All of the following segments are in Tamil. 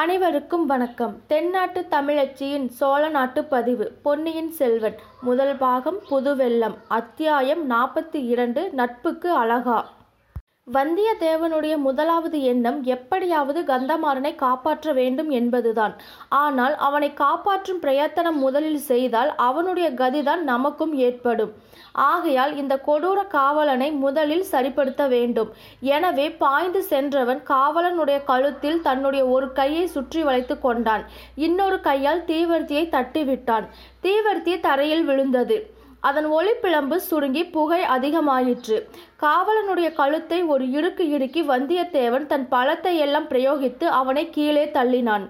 அனைவருக்கும் வணக்கம். தென்னாட்டு தமிழச்சியின் சோழ நாட்டு பதிவு பொன்னியின் செல்வன் முதல் பாகம் புதுவெல்லம் அத்தியாயம் நாற்பத்தி இரண்டு நட்புக்கு அழகா. வந்தியத்தேவனுடைய முதலாவது எண்ணம் எப்படியாவது கந்தமாறனை காப்பாற்ற வேண்டும் என்பதுதான். ஆனால் அவனை காப்பாற்றும் பிரயத்தனம் முதலில் செய்தால் அவனுடைய கதிதான் நமக்கும் ஏற்படும். ஆகையால் இந்த கொடூர காவலனை முதலில் சரிப்படுத்த வேண்டும். எனவே பாய்ந்து சென்றவன் காவலனுடைய கழுத்தில் தன்னுடைய ஒரு கையை சுற்றி வளைத்து கொண்டான். இன்னொரு கையால் தீவர்த்தியை தட்டிவிட்டான். தீவர்த்தி தரையில் விழுந்தது. அதன் ஒளிப்பிழம்பு சுருங்கி புகை அதிகமாயிற்று. காவலனுடைய கழுத்தை ஒரு இடுக்கு இடுக்கி வந்தியத்தேவன் தன் பலத்தை எல்லாம் பிரயோகித்து அவனை கீழே தள்ளினான்.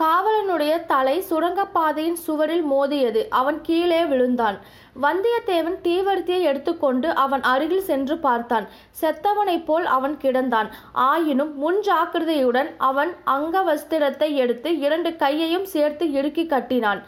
காவலனுடைய தலை சுரங்கப்பாதையின் சுவரில் மோதியது. அவன் கீழே விழுந்தான். வந்தியத்தேவன் தீவர்த்தியை எடுத்துக்கொண்டு அவன் அருகில் சென்று பார்த்தான். செத்தவனைப் போல் அவன் கிடந்தான். ஆயினும் முன் ஜாக்கிரதையுடன் அவன் அங்கவஸ்திரத்தை எடுத்து இரண்டு கையையும் சேர்த்து இறுக்கி கட்டினான்.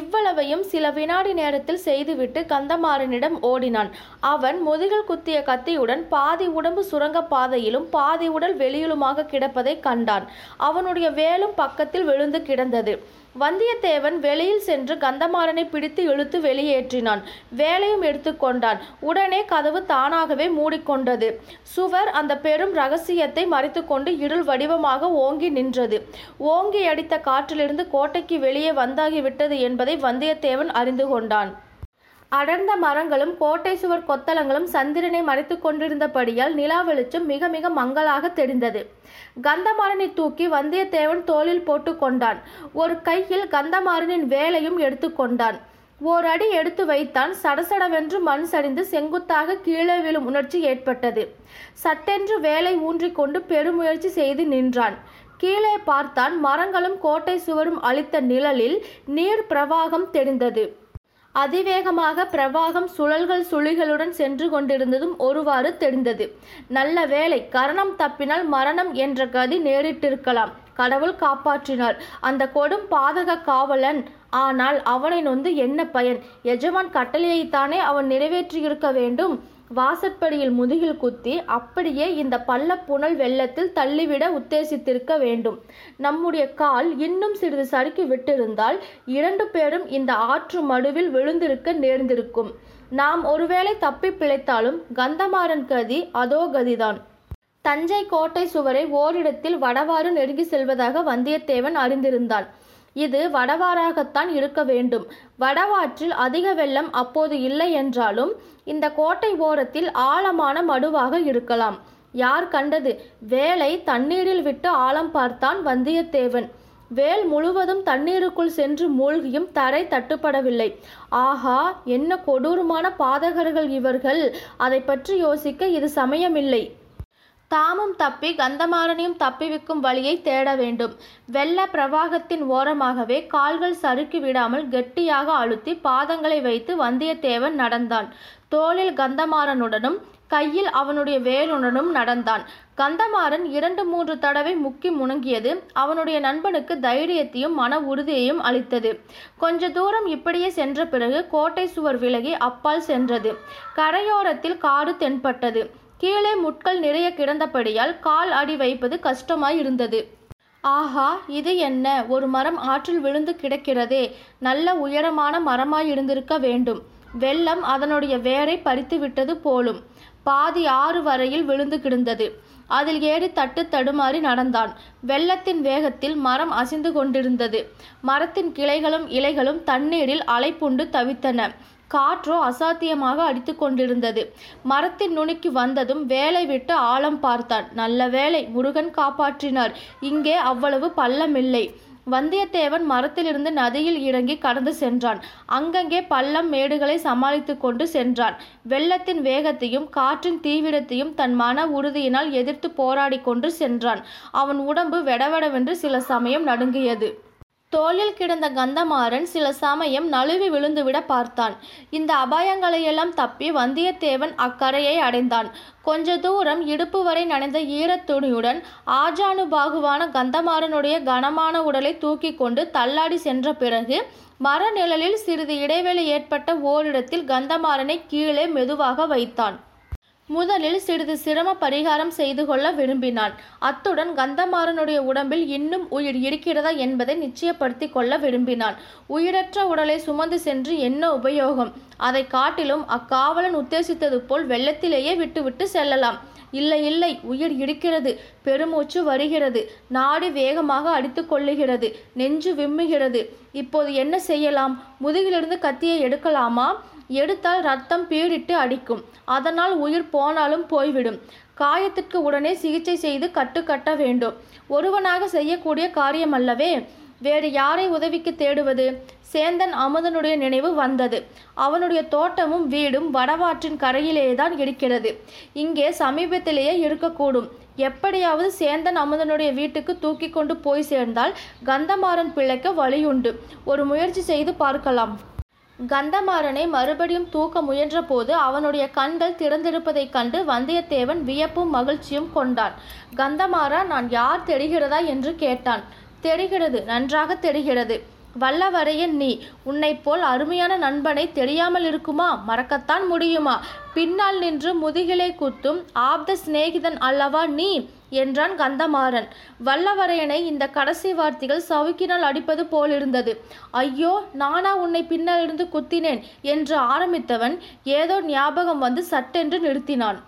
இவ்வளவையும் சில வினாடி நேரத்தில் செய்துவிட்டு கந்தமாறனிடம் ஓடினான். அவன் முதுகில் குத்திய கத்தியுடன் பாதி உடம்பு சுரங்க பாதையிலும் பாதி உடல் வெளியிலுமாக கிடப்பதை கண்டான். அவனுடைய வேலும் பக்கத்தில் விழுந்து கிடந்தது. வந்தியத்தேவன் வெளியில் சென்று கந்தமாறனை பிடித்து இழுத்து வெளியேற்றினான். வேலையும் எடுத்துக்கொண்டான் உடனே கதவு தானாகவே மூடிக்கொண்டது. சுவர் அந்த பெரும் ரகசியத்தை மறைத்துக்கொண்டு இருள் வடிவமாக ஓங்கி நின்றது. ஓங்கி அடித்த காற்றிலிருந்து கோட்டைக்கு வெளியே வந்தாகிவிட்டது என்பதை வந்தியத்தேவன் அறிந்து கொண்டான். அடர்ந்த மரங்களும் கோட்டை சுவர் கொத்தளங்களும் சந்திரனை மறைத்து கொண்டிருந்தபடியால் நிலா வெளிச்சம் மிக மிக மங்களாக தெரிந்தது. கந்தமாறனை தூக்கி வந்தியத்தேவன் தோளில் போட்டு கொண்டான். ஒரு கையில் கந்தமாறனின் வேலையும் எடுத்துக்கொண்டான் ஓர் அடி எடுத்து வைத்தான். சடசடவென்று மண் சரிந்து செங்குத்தாக கீழே விழும் உணர்ச்சி ஏற்பட்டது. சட்டென்று வேலை ஊன்றிக்கொண்டு பெருமுயற்சி செய்து நின்றான். கீழே பார்த்தான் மரங்களும் கோட்டை சுவரும் அளித்த நிழலில் நீர் பிரவாகம் தெரிந்தது. அதிவேகமாக பிரவாகம் சுழல்கள் சுழிகளுடன் சென்று கொண்டிருந்ததும் ஒருவாறு தெரிந்தது. நல்ல வேலை கரணம் தப்பினால் மரணம் என்ற கதி நேரிட்டிருக்கலாம். கடவுள் காப்பாற்றினார். அந்த கொடும் பாதக காவலன். ஆனால் அவனை நொந்து என்ன பயன்? எஜமான் கட்டளையைத்தானே அவன் நிறைவேற்றியிருக்க வேண்டும்? வாசற்படியில் முதுகில் குத்தி அப்படியே இந்த பள்ள புனல் வெள்ளத்தில் தள்ளிவிட உத்தேசித்திருக்க வேண்டும். நம்முடைய கால் இன்னும் சிறிது சறுக்கி விட்டிருந்தால் இரண்டு பேரும் இந்த ஆற்று மடுவில் விழுந்திருக்க நேர்ந்திருக்கும். நாம் ஒருவேளை தப்பி பிழைத்தாலும் கந்தமாறன் கதி அதோ கதிதான். தஞ்சை கோட்டை சுவரை ஓரிடத்தில் வடவாறு நெருங்கி செல்வதாக வந்தியத்தேவன் அறிந்திருந்தான். இது வடவாறாகத்தான் இருக்க வேண்டும். வடவாற்றில் அதிக வெள்ளம் அப்போது இல்லை என்றாலும் இந்த கோட்டை ஓரத்தில் ஆழமான மடுவாக இருக்கலாம். யார் கண்டது? வேலை தண்ணீரில் விட்டு ஆழம் பார்த்தான் வந்தியத்தேவன். வேல் முழுவதும் தண்ணீருக்குள் சென்று மூழ்கியும் தரை தட்டுப்படவில்லை. ஆஹா என்ன கொடூரமான பாதகர்கள் இவர்கள். அதை பற்றி யோசிக்க இது சமயமில்லை. தாமும் தப்பி கந்தமாறனையும் தப்பிவிக்கும் வழியை தேட வேண்டும். வெள்ள பிரவாகத்தின் ஓரமாகவே கால்கள் சறுக்கி விடாமல் கெட்டியாக அழுத்தி பாதங்களை வைத்து வந்தியத்தேவன் நடந்தான். தோளில் கந்தமாறனுடனும் கையில் அவனுடைய வேலுடனும் நடந்தான். கந்தமாறன் இரண்டு மூன்று தடவை முக்கி முணங்கியது அவனுடைய நண்பனுக்கு தைரியத்தையும் மன உறுதியையும் அளித்தது. கொஞ்ச தூரம் இப்படியே சென்ற பிறகு கோட்டை சுவர் விலகி அப்பால் சென்றது. கரையோரத்தில் காடு தென்பட்டது. கீழே முட்கள் நிறைய கிடந்தபடியால் கால் அடி வைப்பது கஷ்டமாய் இருந்தது ஆஹா இது என்ன? ஒரு மரம் ஆற்றில் விழுந்து கிடக்கிறதே. நல்ல உயரமான மரமாய் இருந்திருக்க வேண்டும். வெள்ளம் அதனுடைய வேரை பறித்து விட்டது போலும். பாதி ஆறு வரையில் விழுந்து கிடந்தது. அதில் ஏறி தட்டு தடுமாறி நடந்தான். வெள்ளத்தின் வேகத்தில் மரம் அசைந்து கொண்டிருந்தது. மரத்தின் கிளைகளும் இலைகளும் தண்ணீரில் அலைப்புண்டு தவித்தன. காற்றோ அசாத்தியமாக அடித்து கொண்டிருந்தது. மரத்தின் நுனிக்கு வந்ததும் வேலை விட்டு ஆழம் பார்த்தான். நல்ல வேலை முருகன் காப்பாற்றினார். இங்கே அவ்வளவு பள்ளமில்லை. வந்தியத்தேவன் மரத்திலிருந்து நதியில் இறங்கி கடந்து சென்றான். அங்கங்கே பள்ளம் மேடுகளை சமாளித்து கொண்டு சென்றான். வெள்ளத்தின் வேகத்தையும் காற்றின் தீவிரத்தையும் தன் மன உறுதியினால் எதிர்த்து போராடி கொண்டு சென்றான். அவன் உடம்பு வெடவெடவென்று சில சமயம் நடுங்கியது. தோளில் கிடந்த கந்தமாறன் சில சமயம் நழுவி விழுந்துவிட பார்த்தான். இந்த அபாயங்களையெல்லாம் தப்பி வந்தியத்தேவன் அக்கரையை அடைந்தான். கொஞ்ச தூரம் இடுப்பு வரை நனைந்த ஈரத் துணியுடன் ஆஜானுபாகுவான கந்தமாறனுடைய கனமான உடலை தூக்கி கொண்டு தள்ளாடி சென்ற பிறகு மரநிழலில் சிறிது இடைவெளி ஏற்பட்ட ஓரிடத்தில் கந்தமாறனை கீழே மெதுவாக வைத்தான். முதலில் சிறிது சிரம பரிகாரம் செய்து கொள்ள விரும்பினான். அத்துடன் கந்தமாறனுடைய உடம்பில் இன்னும் உயிர் இருக்கிறதா என்பதை நிச்சயப்படுத்தி கொள்ள விரும்பினான். உயிரற்ற உடலை சுமந்து சென்று என்ன உபயோகம்? அதை காட்டிலும் அக்காவலன் உத்தேசித்தது போல் வெள்ளத்திலேயே விட்டுவிட்டு செல்லலாம். இல்லை இல்லை உயிர் இருக்கிறது பெருமூச்சு வருகிறது நாடி வேகமாக அடித்து கொள்ளுகிறது நெஞ்சு விம்முகிறது. இப்போது என்ன செய்யலாம்? முதுகிலிருந்து கத்தியை எடுக்கலாமா? எடுத்தால் ரத்தம் பீடிட்டு அடிக்கும். அதனால் உயிர் போனாலும் போய்விடும். காயத்திற்கு உடனே சிகிச்சை செய்து கட்டுக்கட்ட வேண்டும். ஒருவனாக செய்யக்கூடிய காரியம் அல்லவே வேறு யாரை உதவிக்கு தேடுவது? சேந்தன் அமுதனுடைய நினைவு வந்தது. அவனுடைய தோட்டமும் வீடும் வடவாற்றின் கரையிலேதான் இருக்கிறது. இங்கே சமீபத்திலேயே இருக்கக்கூடும். எப்படியாவது சேந்தன் அமுதனுடைய வீட்டுக்கு தூக்கி கொண்டு போய் சேர்ந்தால் கந்தமாறன் பிழைக்க வழியுண்டு. ஒரு முயற்சி செய்து பார்க்கலாம். கந்தமாறனை மறுபடியும் தூக்க முயன்றபோது அவனுடைய கண்கள் திறந்திருப்பதைக் கண்டு வந்தியத்தேவன் வியப்பும் மகிழ்ச்சியும் கொண்டான். கந்தமாறா நான் யார் தெரிகிறதா? என்று கேட்டான். தெரிகிறது நன்றாக தெரிகிறது. வல்லவரையன் நீ. உன்னைப் போல் அருமையான நண்பனை தெரியாமல் இருக்குமா? மறக்கத்தான் முடியுமா? பின்னால் நின்று முதுகிலை குத்தும் ஆப்த சிநேகிதன் அல்லவா நீ? என்றான் கந்தமாறன். வல்லவரையனை இந்த கடைசி வார்த்தைகள் சவுக்கினால் அடிப்பது போலிருந்தது. ஐயோ நானா உன்னை பின்னாலிருந்து குத்தினேன் என்று ஆரம்பித்தவன் ஏதோ ஞாபகம் வந்து சட்டென்று நிறுத்தினான்.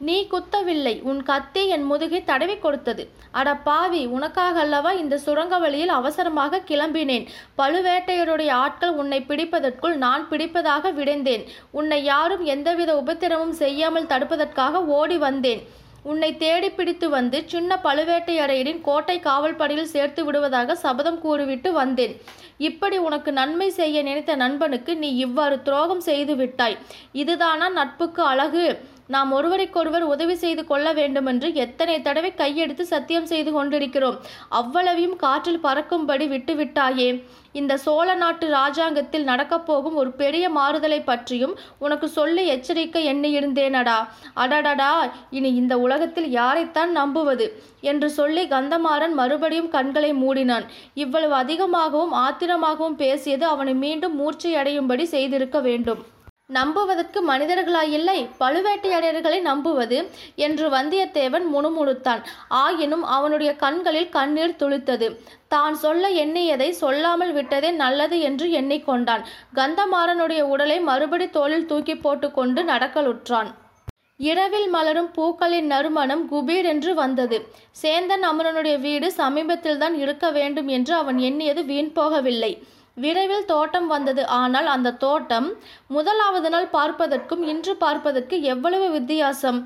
நீ குத்தவில்லை உன் கத்தி என் முதுகை தடவி கொடுத்தது. அட பாவி உனக்காக அல்லவா இந்த சுரங்க வழியில் அவசரமாக கிளம்பினேன்? பழுவேட்டையருடைய ஆட்கள் உன்னை பிடிப்பதற்குள் நான் பிடிப்பதாக விடைந்தேன் உன்னை யாரும் எந்தவித உபத்திரமும் செய்யாமல் தடுப்பதற்காக ஓடி வந்தேன். உன்னை தேடி பிடித்து வந்து சின்ன பழுவேட்டையரையரின் கோட்டை காவல் படையில் சேர்த்து விடுவதாக சபதம் கூறிவிட்டு வந்தேன். இப்படி உனக்கு நன்மை செய்ய நினைத்த நண்பனுக்கு நீ இவ்வாறு துரோகம் செய்து விட்டாய். இதுதானா நட்புக்கு அழகு? நாம் ஒருவருக்கொருவர் உதவி செய்து கொள்ள வேண்டுமென்று எத்தனை தடவை கையெடுத்து சத்தியம் செய்து கொண்டிருக்கிறோம். அவ்வளவையும் காற்றில் பறக்கும்படி விட்டுவிட்டாயே. இந்த சோழ நாட்டு ராஜாங்கத்தில் நடக்கப்போகும் ஒரு பெரிய மாறுதலை பற்றியும் உனக்கு சொல்லி எச்சரிக்கை எண்ணியிருந்தேனடா. அடடடா இனி இந்த உலகத்தில் யாரைத்தான் நம்புவது? என்று சொல்லி கந்தமாறன் மறுபடியும் கண்களை மூடினான். இவ்வளவு அதிகமாகவும் ஆத்திரமாகவும் பேசியது அவனை மீண்டும் மூர்ச்சையடையும்படி செய்திருக்க வேண்டும். நம்புவதற்கு மனிதர்களாயில்லை பழுவேட்டையரையர்களை நம்புவது என்று வந்தியத்தேவன் முணுமுணுத்தான். ஆயினும் அவனுடைய கண்களில் கண்ணீர் துளித்தது. தான் சொல்ல எண்ணியதை சொல்லாமல் விட்டதே நல்லது என்று எண்ணிக்கொண்டான். கந்தமாறனுடைய உடலை மறுபடி தோளில் தூக்கி போட்டுக்கொண்டு நடக்கலுற்றான். இரவில் மலரும் பூக்களின் நறுமணம் குபீர் என்று வந்தது. சேந்தன் அமரனுடைய வீடு சமீபத்தில்தான் இருக்க வேண்டும் என்று அவன் எண்ணியது வீண் போகவில்லை. விரைவில் தோட்டம் வந்தது. ஆனால் அந்த தோட்டம் முதலாவது நாள் பார்ப்பதற்கும் இன்று பார்ப்பதற்கு எவ்வளவு வித்தியாசம்.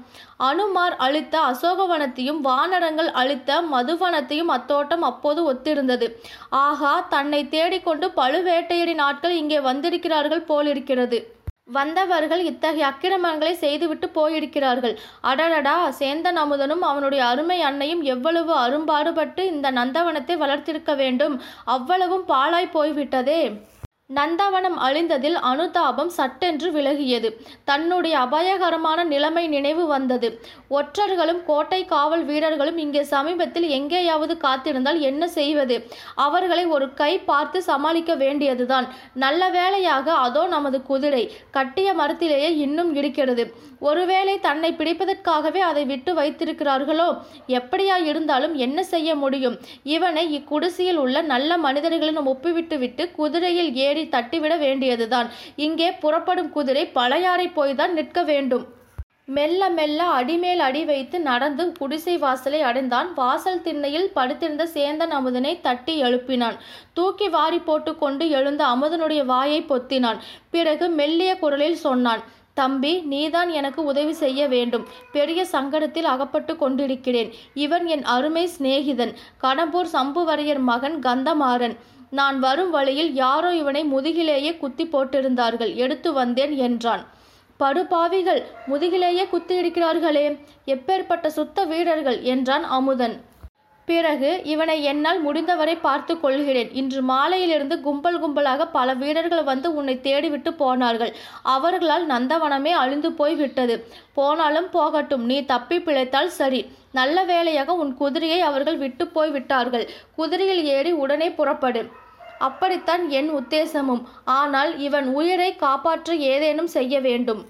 அனுமார் அளித்த அசோகவனத்தையும் வானரங்கள் அளித்த மதுவனத்தையும் அத்தோட்டம் அப்போது ஒத்திருந்தது. ஆகா தன்னை தேடிக்கொண்டு பழுவேட்டையரின் ஆட்கள் இங்கே வந்திருக்கிறார்கள் போலிருக்கிறது. வந்தவர்கள் இத்தகைய அக்கிரமங்களை செய்துவிட்டு போயிருக்கிறார்கள். அடடடா சேந்தன் அமுதனும் அவனுடைய அருமை அன்னையும் எவ்வளவு அரும்பாடுபட்டு இந்த நந்தவனத்தை வளர்த்திருக்க வேண்டும். அவ்வளவும் பாழாய் போய்விட்டதே. நந்தவனம் அழிந்ததில் அனுதாபம் சட்டென்று விலகியது. தன்னுடைய அபாயகரமான நிலைமை நினைவு வந்தது. ஒற்றர்களும் கோட்டை காவல் வீரர்களும் இங்கே சமீபத்தில் எங்கேயாவது காத்திருந்தால் என்ன செய்வது? அவர்களை ஒரு கை பார்த்து சமாளிக்க வேண்டியதுதான். நல்ல வேளையாக அதோ நமது குதிரை கட்டிய மரத்திலேயே இன்னும் இருக்கிறது. ஒருவேளை தன்னை பிடிப்பதற்காகவே அதை விட்டு வைத்திருக்கிறார்களோ? எப்படியா இருந்தாலும் என்ன செய்ய முடியும்? இவனை இக்குடிசையில் உள்ள நல்ல மனிதர்களிடம் ஒப்புவிட்டு விட்டு குதிரையில் ஏறி தட்டிவிட வேண்டியதுதான். இங்கே புறப்படும் குதிரை பழையாறை போய்தான் நிற்க வேண்டும். மெல்ல மெல்ல அடிமேல் அடி வைத்து நடந்து குடிசை வாசலை அடைந்தான். வாசல் திண்ணையில் படுத்திருந்த சேந்தன் அமுதனை தட்டி எழுப்பினான். தூக்கி வாரி போட்டுக்கொண்டு எழுந்த அமுதனுடைய வாயை பொத்தினான். பிறகு மெல்லிய குரலில் சொன்னான் தம்பி நீதான் எனக்கு உதவி செய்ய வேண்டும். பெரிய சங்கடத்தில் அகப்பட்டு கொண்டிருக்கிறேன். இவன் என் அருமை சிநேகிதன். கடம்பூர் சம்புவரையர் மகன் கந்தமாறன். நான் வரும் வழியில் யாரோ இவனை முதுகிலேயே குத்தி போட்டிருந்தார்கள் எடுத்து வந்தேன் என்றான். படுபாவிகள் முதுகிலேயே குத்தி இருக்கிறார்களே எப்பேற்பட்ட சுத்த வீரர்கள்? என்றான் அமுதன். பிறகு இவனை என்னால் முடிந்தவரை பார்த்து கொள்கிறேன். இன்று மாலையிலிருந்து கும்பல் கும்பலாக பல வீரர்கள் வந்து உன்னை தேடிவிட்டு போனார்கள். அவர்களால் நந்தவனமே அழிந்து போய் விட்டது போனாலும் போகட்டும் நீ தப்பி பிழைத்தால் சரி. நல்ல வேளையாக உன் குதிரையை அவர்கள் விட்டு போய் விட்டார்கள் குதிரையில் ஏறி உடனே புறப்படு. அப்படித்தான் என் உத்தேசமும். ஆனால் இவன் உயிரை காப்பாற்ற ஏதேனும் செய்ய வேண்டும்.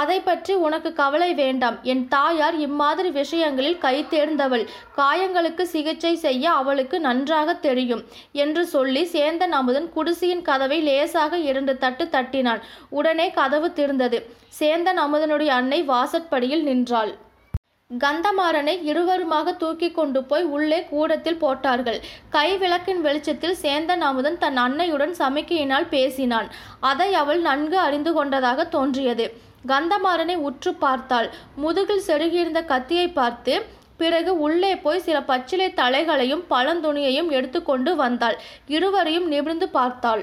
அதை பற்றி உனக்கு கவலை வேண்டாம். என் தாயார் இம்மாதிரி விஷயங்களில் கை தேர்ந்தவள். காயங்களுக்கு சிகிச்சை செய்ய அவளுக்கு நன்றாக தெரியும் என்று சொல்லி சேந்தன் அமுதன் குடிசையின் கதவை லேசாக இரண்டு தட்டு தட்டினான். உடனே கதவு திறந்தது. சேந்தன் அமுதனுடைய அன்னை வாசற்படியில் நின்றாள். கந்தமாறனை இருவருமாக தூக்கி கொண்டு போய் உள்ளே கூடத்தில் போட்டார்கள். கை விளக்கின் வெளிச்சத்தில் சேந்தன் அமுதன் தன் அன்னையுடன் சமிக்கையினால் பேசினான். அதை அவள் நன்கு அறிந்து கொண்டதாக தோன்றியது. கந்தமாறனை உற்று பார்த்தாள். முதுகில் செருகியிருந்த கத்தியை பார்த்து பிறகு உள்ளே போய் சில பச்சிலை தலைகளையும் பழந்துணியையும் எடுத்துக்கொண்டு வந்தாள். இருவரையும் நிமிர்ந்து பார்த்தாள்.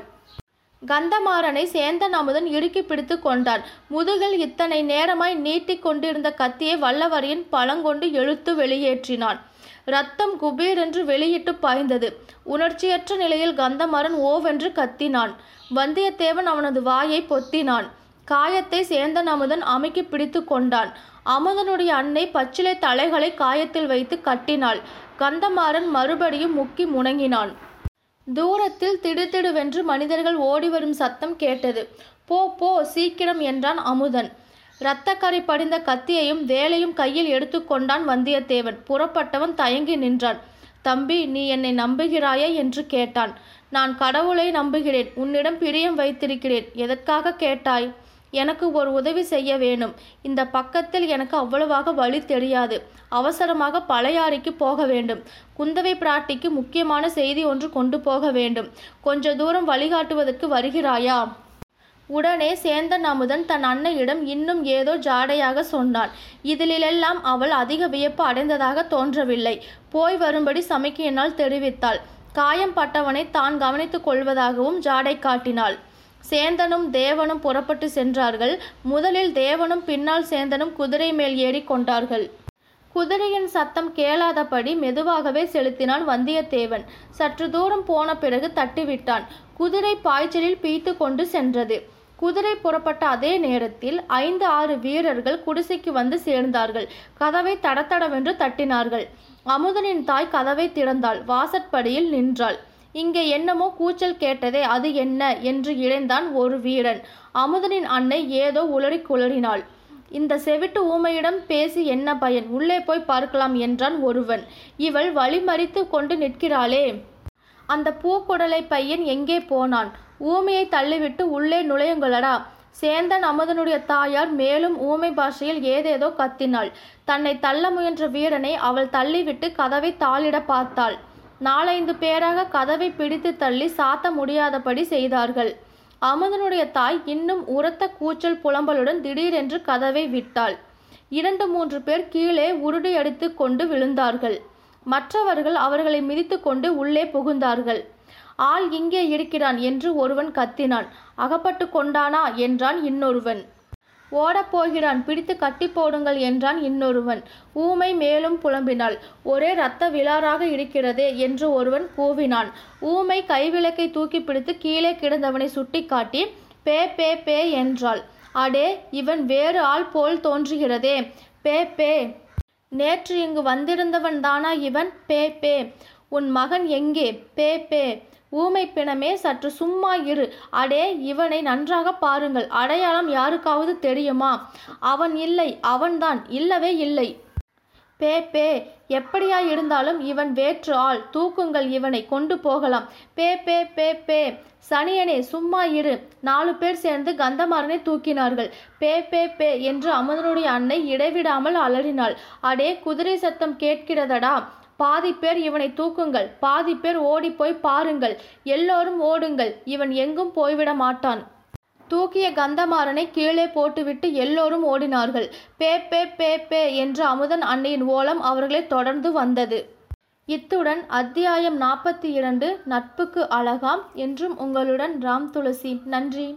கந்தமாறனை சேந்தன் அமுதன் இடுக்கி பிடித்து கொண்டான். முதுகில் இத்தனை நேரமாய் நீட்டிக் கொண்டிருந்த கத்தியை வல்லவரையின் பழங்கொண்டு எழுத்து வெளியேற்றினான். ரத்தம் குபீரென்று வெளியிட்டு பாய்ந்தது. உணர்ச்சியற்ற நிலையில் கந்தமாறன் ஓவென்று கத்தினான். வந்தியத்தேவன் அவனது வாயை பொத்தினான். காயத்தை சேந்தன் அமுதன் அமுக்கி பிடித்து கொண்டான். அமுதனுடைய அன்னை பச்சிலை தலைகளை காயத்தில் வைத்து கட்டினாள். கந்தமாறன் மறுபடியும் முக்கி முணங்கினான். தூரத்தில் திடுதிடுவென்று மனிதர்கள் ஓடிவரும் சத்தம் கேட்டது. போ போ சீக்கிரம் என்றான் அமுதன். இரத்தக்கரை படிந்த கத்தியையும் வேலையும் கையில் எடுத்துக்கொண்டான் வந்தியத்தேவன். புறப்பட்டவன் தயங்கி நின்றான். தம்பி நீ என்னை நம்புகிறாயே என்று கேட்டான். நான் கடவுளை நம்புகிறேன். உன்னிடம் பிரியம் வைத்திருக்கிறேன். எதற்காக கேட்டாய்? எனக்கு ஒரு உதவி செய்ய வேணும் இந்த பக்கத்தில் எனக்கு அவ்வளவாக வழி தெரியாது. அவசரமாக பழையாறைக்கு போக வேண்டும். குந்தவை பிராட்டிக்கு முக்கியமான செய்தி ஒன்று கொண்டு போக வேண்டும். கொஞ்ச தூரம் வழிகாட்டுவதற்கு வருகிறாயா? உடனே சேந்தன் அமுதன் தன் அன்னையிடம் இன்னும் ஏதோ ஜாடையாக சொன்னான். இதிலெல்லாம் அவள் அதிக வியப்பு அடைந்ததாக தோன்றவில்லை. போய் வரும்படி சமைக்கையினால் தெரிவித்தாள். காயம் பட்டவனை தான் கவனித்துக் கொள்வதாகவும் ஜாடை காட்டினாள். சேந்தனும் தேவனும் புறப்பட்டு சென்றார்கள். முதலில் தேவனும் பின்னால் சேந்தனும் குதிரை மேல் ஏறி கொண்டார்கள். குதிரையின் சத்தம் கேளாதபடி மெதுவாகவே செலுத்தினான் வந்தியத்தேவன். சற்று தூரம் போன பிறகு தட்டிவிட்டான். குதிரை பாய்ச்சலில் பீய்த்து கொண்டு சென்றது. குதிரை புறப்பட்ட அதே நேரத்தில் ஐந்து ஆறு வீரர்கள் குடிசைக்கு வந்து சேர்ந்தார்கள். கதவை தடத்தடவென்று தட்டினார்கள். அமுதனின் தாய் கதவை திறந்தாள். வாசற்படியில் நின்றாள். இங்கே என்னமோ கூச்சல் கேட்டதே அது என்ன? என்று இழைந்தான் ஒரு வீரன். அமுதனின் அன்னை ஏதோ உளறி குளறினாள். இந்த செவிட்டு ஊமையிடம் பேசி என்ன பயன்? உள்ளே போய் பார்க்கலாம் என்றான் ஒருவன். இவள் வழிமறித்து கொண்டு நிற்கிறாளே. அந்த பூக்குடலை பையன் எங்கே போனான்? ஊமையை தள்ளிவிட்டு உள்ளே நுழையுங்களடா. சேந்தன் அமுதனுடைய தாயார் மேலும் ஊமை பாஷையில் ஏதேதோ கத்தினாள். தன்னை தள்ள முயன்ற வீரனை அவள் தள்ளிவிட்டு கதவை தாளிட பார்த்தாள். நாலைந்து பேராக கதவை பிடித்து தள்ளி சாத்த முடியாதபடி செய்தார்கள். அமுதனுடைய தாய் இன்னும் உரத்த கூச்சல் புலம்பலுடன் திடீரென்று கதவை விட்டாள். இரண்டு மூன்று பேர் கீழே உருடி அடித்து கொண்டு விழுந்தார்கள். மற்றவர்கள் அவர்களை மிதித்து கொண்டு உள்ளே புகுந்தார்கள். ஆள் இங்கே இருக்கிறான் என்று ஒருவன் கத்தினான். அகப்பட்டு கொண்டானா? என்றான் இன்னொருவன். ஓடப்போகிறான் பிடித்து கட்டி போடுங்கள் என்றான் இன்னொருவன். ஊமை மேலும் புலம்பினாள். ஒரே இரத்த விழாராக இருக்கிறதே என்று ஒருவன் கூவினான். ஊமை கைவிளக்கை தூக்கி பிடித்து கீழே கிடந்தவனை சுட்டிக்காட்டி பே பே பே என்றாள். அடே இவன் வேறு ஆள் போல் தோன்றுகிறதே. பே பே. நேற்று இங்கு வந்திருந்தவன் தானா இவன்? பே பே. உன் மகன் எங்கே? பே பே. ஊமை பிணமே சற்று சும்மா இரு. அடே இவனை நன்றாக பாருங்கள். அடையாளம் யாருக்காவது தெரியுமா? அவன் இல்லை அவன்தான். இல்லவே இல்லை. பே பே எப்படியா இருந்தாலும் இவன் வேற்று ஆள். தூக்குங்கள் இவனை கொண்டு போகலாம். பே பே பே பே சனியனே சும்மா இரு. நாலு பேர் சேர்ந்து கந்தமாறனை தூக்கினார்கள். பே பே பே என்று அமுதனுடைய அன்னை இடைவிடாமல் அலறினாள். அடே குதிரை சத்தம் கேட்கிறதடா? பாதி பேர் இவனை தூக்குங்கள் பாதி பேர் ஓடிப்போய் பாருங்கள் எல்லோரும் ஓடுங்கள் இவன் எங்கும் போய்விட மாட்டான். தூக்கிய கந்தமாறனை கீழே போட்டுவிட்டு எல்லோரும் ஓடினார்கள். பே பே பே பே என்ற அமுதன் அன்னையின் ஓலம் அவர்களை தொடர்ந்து வந்தது. இத்துடன் அத்தியாயம் நாற்பத்தி இரண்டு நட்புக்கு அழகாம் என்றும் உங்களுடன் ராம் துளசி. நன்றி.